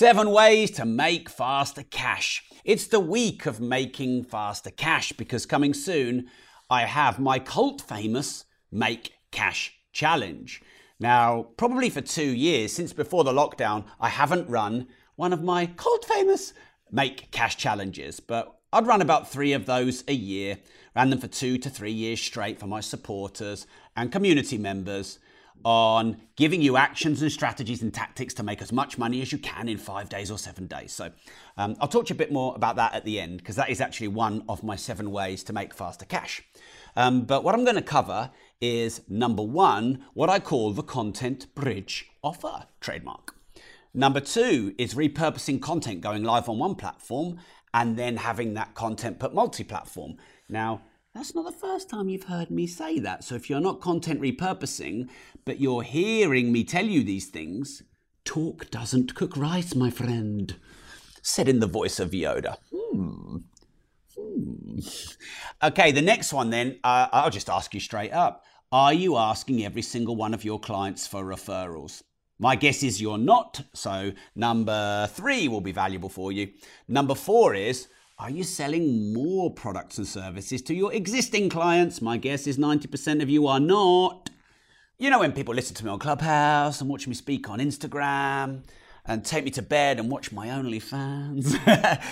Seven ways to make faster cash. It's the week of making faster cash because coming soon, I have my cult famous Make Cash Challenge. Now, probably for two years, since before the lockdown, I haven't run one of my cult famous Make Cash Challenges, but I'd run about three of those a year, ran them for two to three years straight for my supporters and community members on giving you actions and strategies and tactics to make as much money as you can in five days or seven days. So um, I'll talk to you a bit more about that at the end because that is actually one of my seven ways to make faster cash. Um, but what I'm going to cover is number one, what I call the content bridge offer trademark. Number two is repurposing content going live on one platform and then having that content put multi platform. Now, that's not the first time you've heard me say that. So if you're not content repurposing, but you're hearing me tell you these things, talk doesn't cook rice, my friend. Said in the voice of Yoda. Hmm. Hmm. Okay, the next one then, uh, I'll just ask you straight up. Are you asking every single one of your clients for referrals? My guess is you're not, so number three will be valuable for you. Number four is, are you selling more products and services to your existing clients? My guess is 90% of you are not. You know, when people listen to me on Clubhouse and watch me speak on Instagram and take me to bed and watch my OnlyFans.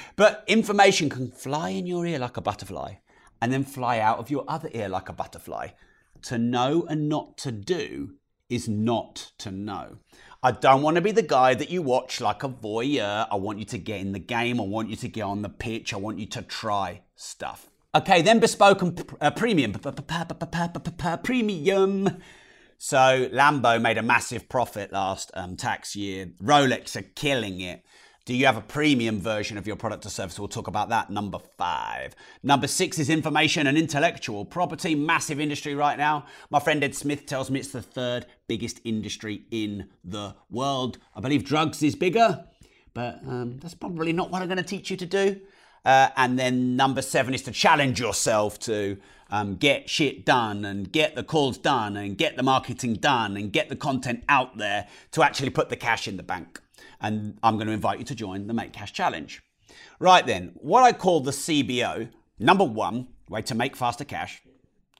but information can fly in your ear like a butterfly and then fly out of your other ear like a butterfly. To know and not to do is not to know. I don't want to be the guy that you watch like a voyeur. I want you to get in the game. I want you to get on the pitch. I want you to try stuff. Okay, then bespoke and uh, premium. Premium. So Lambo made a massive profit last um, tax year. Rolex are killing it. Do you have a premium version of your product or service? We'll talk about that. Number five. Number six is information and intellectual property. Massive industry right now. My friend Ed Smith tells me it's the third biggest industry in the world. I believe drugs is bigger, but um, that's probably not what I'm going to teach you to do. Uh, and then number seven is to challenge yourself to um, get shit done and get the calls done and get the marketing done and get the content out there to actually put the cash in the bank and I'm going to invite you to join the Make Cash Challenge. Right then, what I call the CBO, number one, way to make faster cash,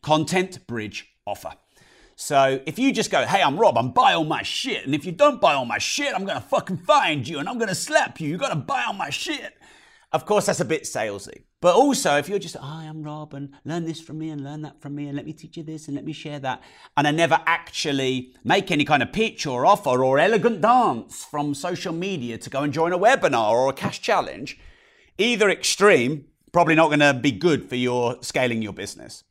content bridge offer. So if you just go, hey, I'm Rob, I'm buy all my shit, and if you don't buy all my shit, I'm gonna fucking find you and I'm gonna slap you. You gotta buy all my shit. Of course, that's a bit salesy. But also, if you're just, hi, I'm Rob, and learn this from me and learn that from me, and let me teach you this and let me share that, and I never actually make any kind of pitch or offer or elegant dance from social media to go and join a webinar or a cash challenge, either extreme, probably not going to be good for your scaling your business.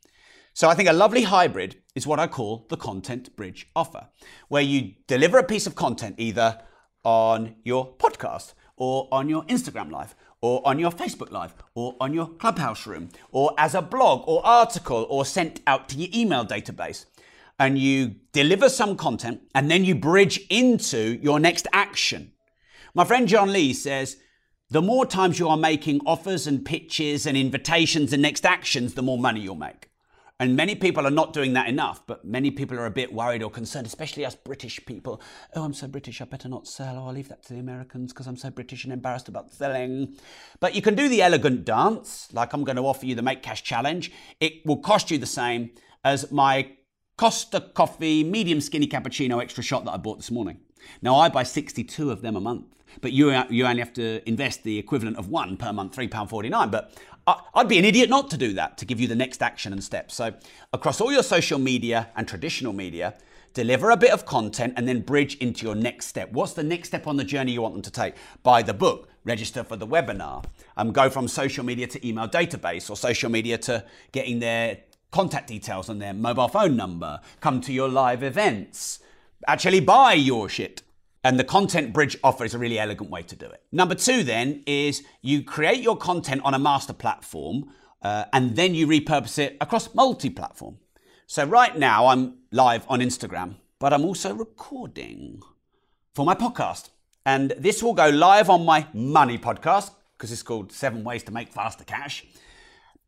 So I think a lovely hybrid is what I call the content bridge offer, where you deliver a piece of content either on your podcast or on your Instagram live or on your Facebook Live, or on your Clubhouse room, or as a blog or article, or sent out to your email database. And you deliver some content and then you bridge into your next action. My friend John Lee says, the more times you are making offers and pitches and invitations and next actions, the more money you'll make. And many people are not doing that enough, but many people are a bit worried or concerned, especially us British people. Oh, I'm so British, I better not sell. Oh, I'll leave that to the Americans because I'm so British and embarrassed about selling. But you can do the elegant dance, like I'm going to offer you the Make Cash Challenge. It will cost you the same as my Costa Coffee medium skinny cappuccino extra shot that I bought this morning. Now, I buy 62 of them a month, but you, you only have to invest the equivalent of one per month, £3.49. But I'd be an idiot not to do that, to give you the next action and step. So, across all your social media and traditional media, deliver a bit of content and then bridge into your next step. What's the next step on the journey you want them to take? Buy the book, register for the webinar, um, go from social media to email database or social media to getting their contact details and their mobile phone number, come to your live events, actually buy your shit. And the content bridge offer is a really elegant way to do it. Number two, then, is you create your content on a master platform uh, and then you repurpose it across multi platform. So, right now, I'm live on Instagram, but I'm also recording for my podcast. And this will go live on my money podcast because it's called Seven Ways to Make Faster Cash.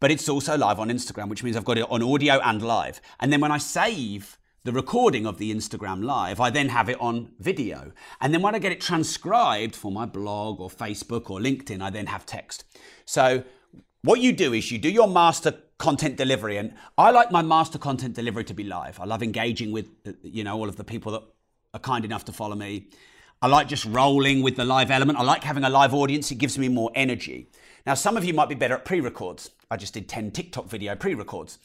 But it's also live on Instagram, which means I've got it on audio and live. And then when I save the recording of the Instagram live, I then have it on video. And then when I get it transcribed for my blog or Facebook or LinkedIn, I then have text. So what you do is you do your master content delivery and I like my master content delivery to be live. I love engaging with you know all of the people that are kind enough to follow me. I like just rolling with the live element. I like having a live audience. It gives me more energy. Now some of you might be better at pre-records. I just did 10 TikTok video pre-records.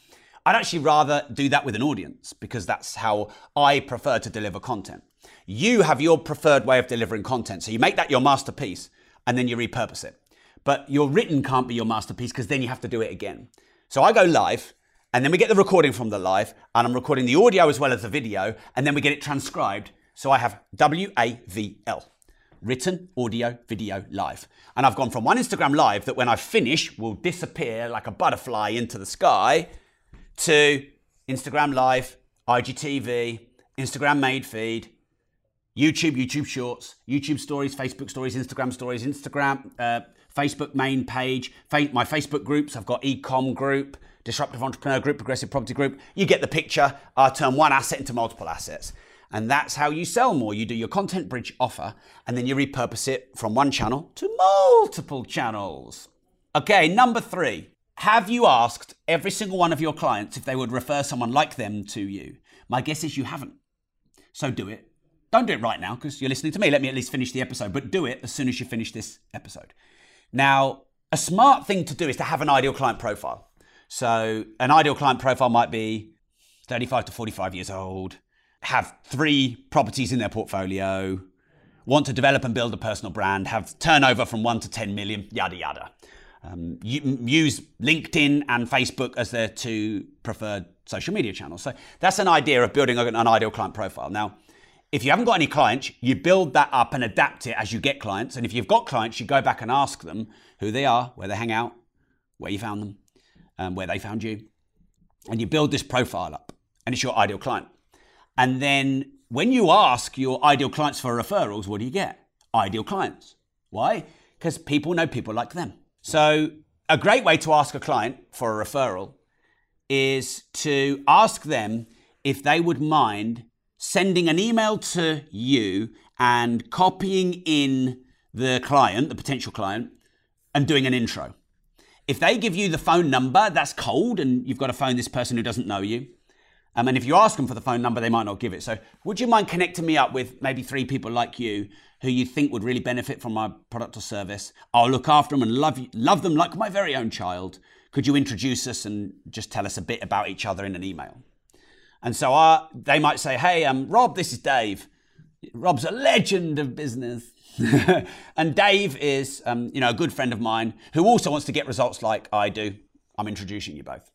I'd actually rather do that with an audience because that's how I prefer to deliver content. You have your preferred way of delivering content. So you make that your masterpiece and then you repurpose it. But your written can't be your masterpiece because then you have to do it again. So I go live and then we get the recording from the live and I'm recording the audio as well as the video and then we get it transcribed. So I have W A V L written, audio, video, live. And I've gone from one Instagram live that when I finish will disappear like a butterfly into the sky to Instagram Live, IGTV, Instagram Made Feed, YouTube, YouTube Shorts, YouTube Stories, Facebook Stories, Instagram Stories, Instagram, uh, Facebook main page, my Facebook groups. I've got Ecom Group, Disruptive Entrepreneur Group, Progressive Property Group. You get the picture. I turn one asset into multiple assets. And that's how you sell more. You do your content bridge offer and then you repurpose it from one channel to multiple channels. Okay, number three. Have you asked every single one of your clients if they would refer someone like them to you? My guess is you haven't. So do it. Don't do it right now because you're listening to me. Let me at least finish the episode, but do it as soon as you finish this episode. Now, a smart thing to do is to have an ideal client profile. So, an ideal client profile might be 35 to 45 years old, have three properties in their portfolio, want to develop and build a personal brand, have turnover from 1 to 10 million, yada yada. Um, use LinkedIn and Facebook as their two preferred social media channels. So that's an idea of building an ideal client profile. Now, if you haven't got any clients, you build that up and adapt it as you get clients. And if you've got clients, you go back and ask them who they are, where they hang out, where you found them, um, where they found you. And you build this profile up, and it's your ideal client. And then when you ask your ideal clients for referrals, what do you get? Ideal clients. Why? Because people know people like them. So, a great way to ask a client for a referral is to ask them if they would mind sending an email to you and copying in the client, the potential client, and doing an intro. If they give you the phone number, that's cold, and you've got to phone this person who doesn't know you. Um, and if you ask them for the phone number, they might not give it. So, would you mind connecting me up with maybe three people like you who you think would really benefit from my product or service? I'll look after them and love love them like my very own child. Could you introduce us and just tell us a bit about each other in an email? And so I, they might say, "Hey, um, Rob, this is Dave. Rob's a legend of business." and Dave is, um, you know, a good friend of mine who also wants to get results like I do. I'm introducing you both.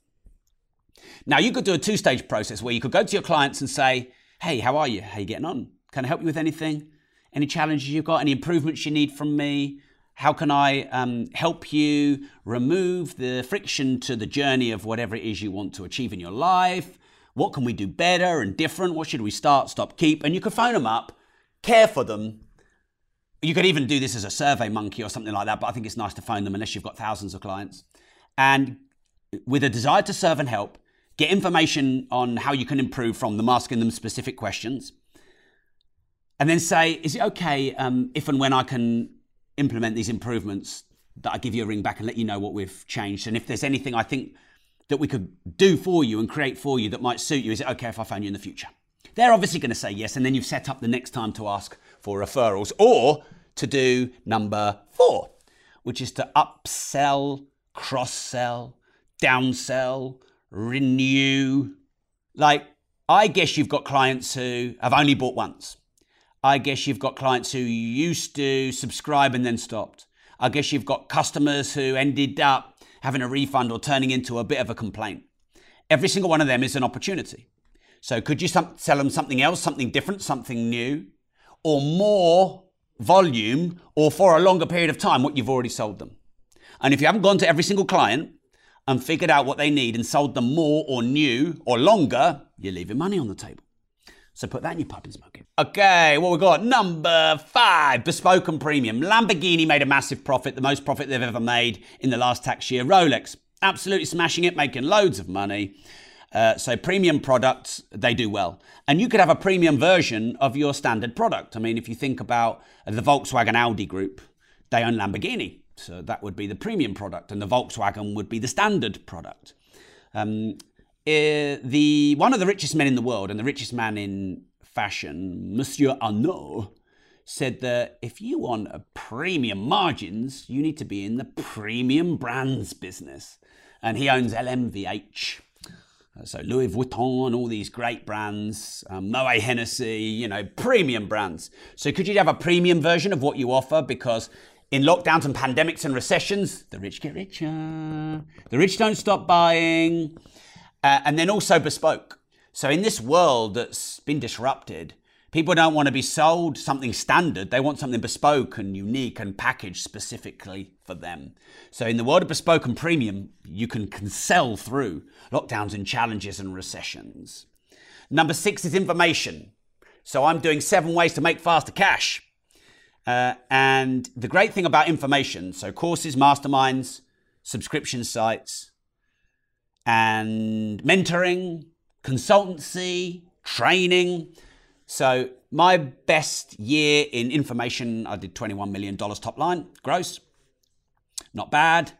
Now, you could do a two stage process where you could go to your clients and say, Hey, how are you? How are you getting on? Can I help you with anything? Any challenges you've got? Any improvements you need from me? How can I um, help you remove the friction to the journey of whatever it is you want to achieve in your life? What can we do better and different? What should we start, stop, keep? And you could phone them up, care for them. You could even do this as a SurveyMonkey or something like that, but I think it's nice to phone them unless you've got thousands of clients. And with a desire to serve and help, get information on how you can improve from them, asking them specific questions, and then say, is it okay um, if and when I can implement these improvements that I give you a ring back and let you know what we've changed? And if there's anything I think that we could do for you and create for you that might suit you, is it okay if I phone you in the future? They're obviously going to say yes, and then you've set up the next time to ask for referrals or to do number four, which is to upsell, cross sell, downsell, renew. Like, I guess you've got clients who have only bought once. I guess you've got clients who used to subscribe and then stopped. I guess you've got customers who ended up having a refund or turning into a bit of a complaint. Every single one of them is an opportunity. So, could you sell them something else, something different, something new, or more volume, or for a longer period of time, what you've already sold them? And if you haven't gone to every single client and figured out what they need and sold them more or new or longer, you're leaving money on the table. So put that in your pipe and smoke it. Okay, what we've got? Number five, bespoke and premium. Lamborghini made a massive profit, the most profit they've ever made in the last tax year. Rolex, absolutely smashing it, making loads of money. Uh, so premium products, they do well. And you could have a premium version of your standard product. I mean, if you think about the Volkswagen Audi group, they own Lamborghini. So that would be the premium product, and the Volkswagen would be the standard product. Um, uh, the one of the richest men in the world and the richest man in fashion, Monsieur Arnault, said that if you want premium margins, you need to be in the premium brands business. And he owns LMVH. Uh, so Louis Vuitton, all these great brands, um, Moet Hennessy, you know, premium brands. So could you have a premium version of what you offer? Because in lockdowns and pandemics and recessions, the rich get richer. The rich don't stop buying. Uh, and then also bespoke. So in this world that's been disrupted, people don't want to be sold something standard. They want something bespoke and unique and packaged specifically for them. So in the world of bespoke and premium, you can, can sell through lockdowns and challenges and recessions. Number six is information. So I'm doing seven ways to make faster cash. Uh, and the great thing about information, so courses, masterminds, subscription sites, and mentoring, consultancy, training. So, my best year in information, I did $21 million top line, gross. Not bad.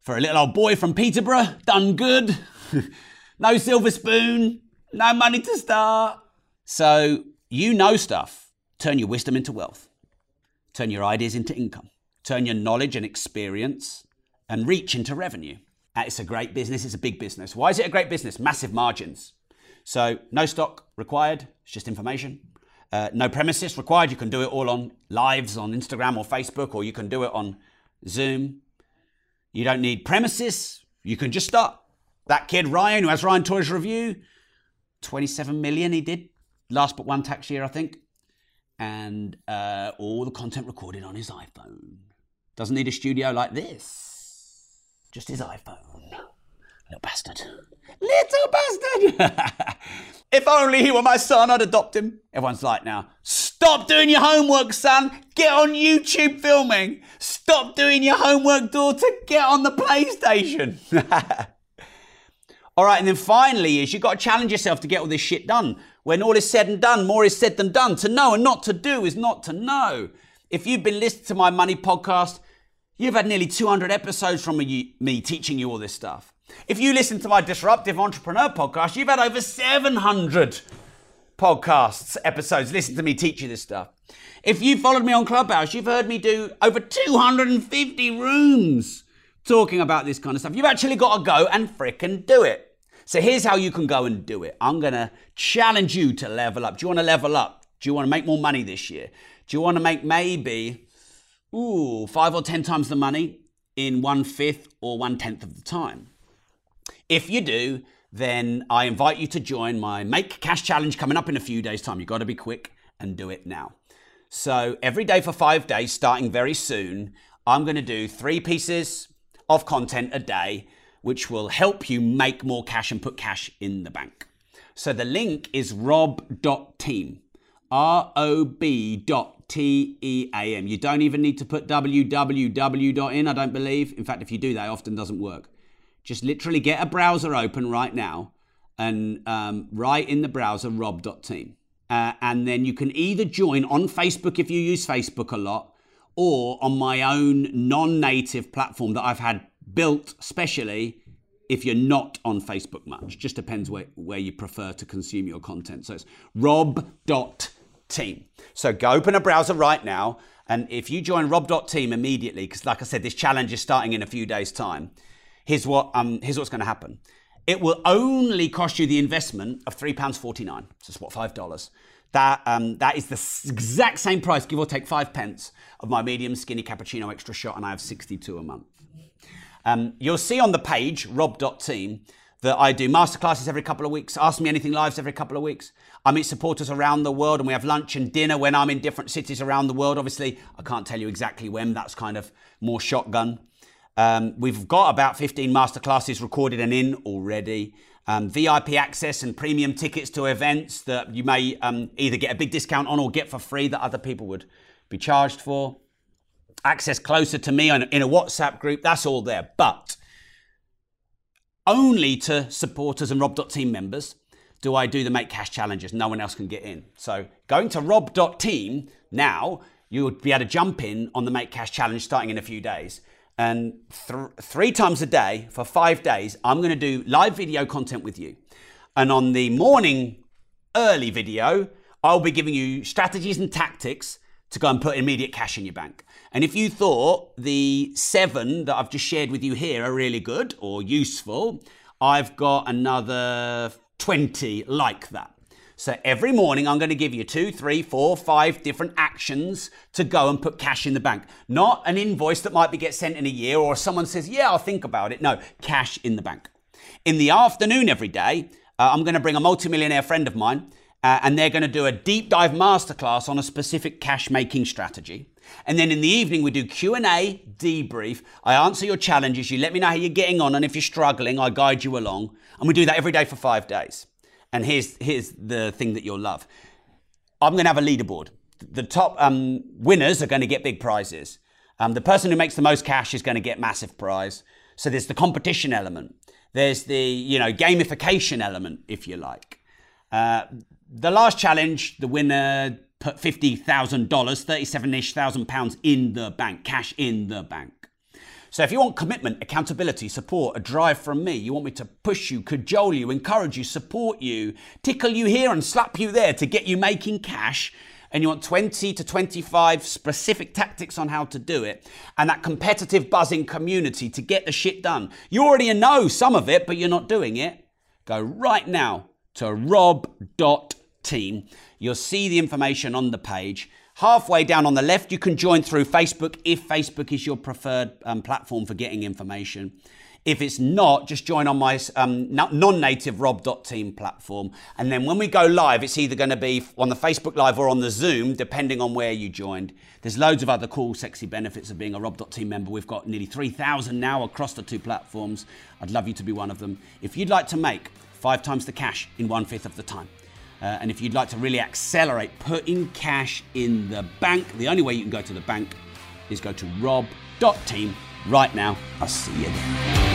For a little old boy from Peterborough, done good. no silver spoon, no money to start. So, you know stuff. Turn your wisdom into wealth, turn your ideas into income, turn your knowledge and experience and reach into revenue. Uh, it's a great business. It's a big business. Why is it a great business? Massive margins. So no stock required. It's just information. Uh, no premises required. You can do it all on lives on Instagram or Facebook, or you can do it on Zoom. You don't need premises. You can just start. That kid Ryan, who has Ryan Toys Review, 27 million he did last but one tax year, I think, and uh, all the content recorded on his iPhone. Doesn't need a studio like this. Just his iPhone. Little bastard. Little bastard! if only he were my son, I'd adopt him. Everyone's like now, stop doing your homework, son. Get on YouTube filming. Stop doing your homework, daughter. Get on the PlayStation. all right, and then finally is you've got to challenge yourself to get all this shit done. When all is said and done, more is said than done. To know and not to do is not to know. If you've been listening to my money podcast, You've had nearly 200 episodes from me, teaching you all this stuff. If you listen to my Disruptive Entrepreneur podcast, you've had over 700 podcasts, episodes, listen to me teach you this stuff. If you followed me on Clubhouse, you've heard me do over 250 rooms talking about this kind of stuff. You've actually got to go and fricking do it. So here's how you can go and do it. I'm to challenge you to level up. Do you want to level up? Do you want to make more money this year? Do you want to make maybe ooh, five or 10 times the money in one fifth or one tenth of the time. If you do, then I invite you to join my Make Cash Challenge coming up in a few days' time. You've got to be quick and do it now. So, every day for five days, starting very soon, I'm going to do three pieces of content a day, which will help you make more cash and put cash in the bank. So, the link is rob.team, R O B dot T E A M. You don't even need to put www in, I don't believe. In fact, if you do, that often doesn't work. Just literally get a browser open right now and um, write in the browser rob.team. Uh, and then you can either join on Facebook if you use Facebook a lot, or on my own non native platform that I've had built specially if you're not on Facebook much. Just depends where, where you prefer to consume your content. So it's rob.team team. So go open a browser right now. And if you join rob.team immediately, because like I said, this challenge is starting in a few days' time, here's, what, um, here's what's going to happen. It will only cost you the investment of £3.49. So it's what, $5. That, um, that is the exact same price, give or take five pence, of my medium skinny cappuccino extra shot, and I have 62 a month. Um, you'll see on the page, rob.team, that I do masterclasses every couple of weeks, Ask Me Anything Lives every couple of weeks. I meet supporters around the world and we have lunch and dinner when I'm in different cities around the world. Obviously, I can't tell you exactly when, that's kind of more shotgun. Um, we've got about 15 masterclasses recorded and in already. Um, VIP access and premium tickets to events that you may um, either get a big discount on or get for free that other people would be charged for. Access closer to me in a WhatsApp group, that's all there. But only to supporters and Rob.team members do I do the Make Cash challenges. No one else can get in. So going to Rob.team now, you would be able to jump in on the Make Cash challenge starting in a few days. And th- three times a day for five days, I'm going to do live video content with you. And on the morning early video, I'll be giving you strategies and tactics to go and put immediate cash in your bank. And if you thought the seven that I've just shared with you here are really good or useful, I've got another 20 like that. So every morning, I'm going to give you two, three, four, five different actions to go and put cash in the bank. Not an invoice that might be get sent in a year or someone says, yeah, I'll think about it. No, cash in the bank. In the afternoon every day, uh, I'm going to bring a multimillionaire friend of mine uh, and they're going to do a deep dive masterclass on a specific cash making strategy. And then in the evening we do Q&A, debrief. I answer your challenges, you let me know how you're getting on and if you're struggling, I guide you along. And we do that every day for 5 days. And here's, here's the thing that you'll love. I'm going to have a leaderboard. The top um, winners are going to get big prizes. Um, the person who makes the most cash is going to get massive prize. So there's the competition element. There's the you know gamification element, if you like. Uh, the last challenge, the winner put fifty thousand dollars, thirty-seven ish thousand pounds in the bank, cash in the bank. So if you want commitment, accountability, support, a drive from me, you want me to push you, cajole you, encourage you, support you, tickle you here and slap you there to get you making cash, and you want 20 to 25 specific tactics on how to do it, and that competitive buzzing community to get the shit done. You already know some of it, but you're not doing it. Go right now to rob.team. You'll see the information on the page. Halfway down on the left, you can join through Facebook if Facebook is your preferred um, platform for getting information. If it's not, just join on my um, non-native rob.team platform. And then when we go live, it's either going to be on the Facebook Live or on the Zoom, depending on where you joined. There's loads of other cool, sexy benefits of being a rob.team member. We've got nearly 3,000 now across the two platforms. I'd love you to be one of them. If you'd like to make five times the cash in one fifth of the time, uh, and if you'd like to really accelerate putting cash in the bank, the only way you can go to the bank is go to rob.team right now. I'll see you there.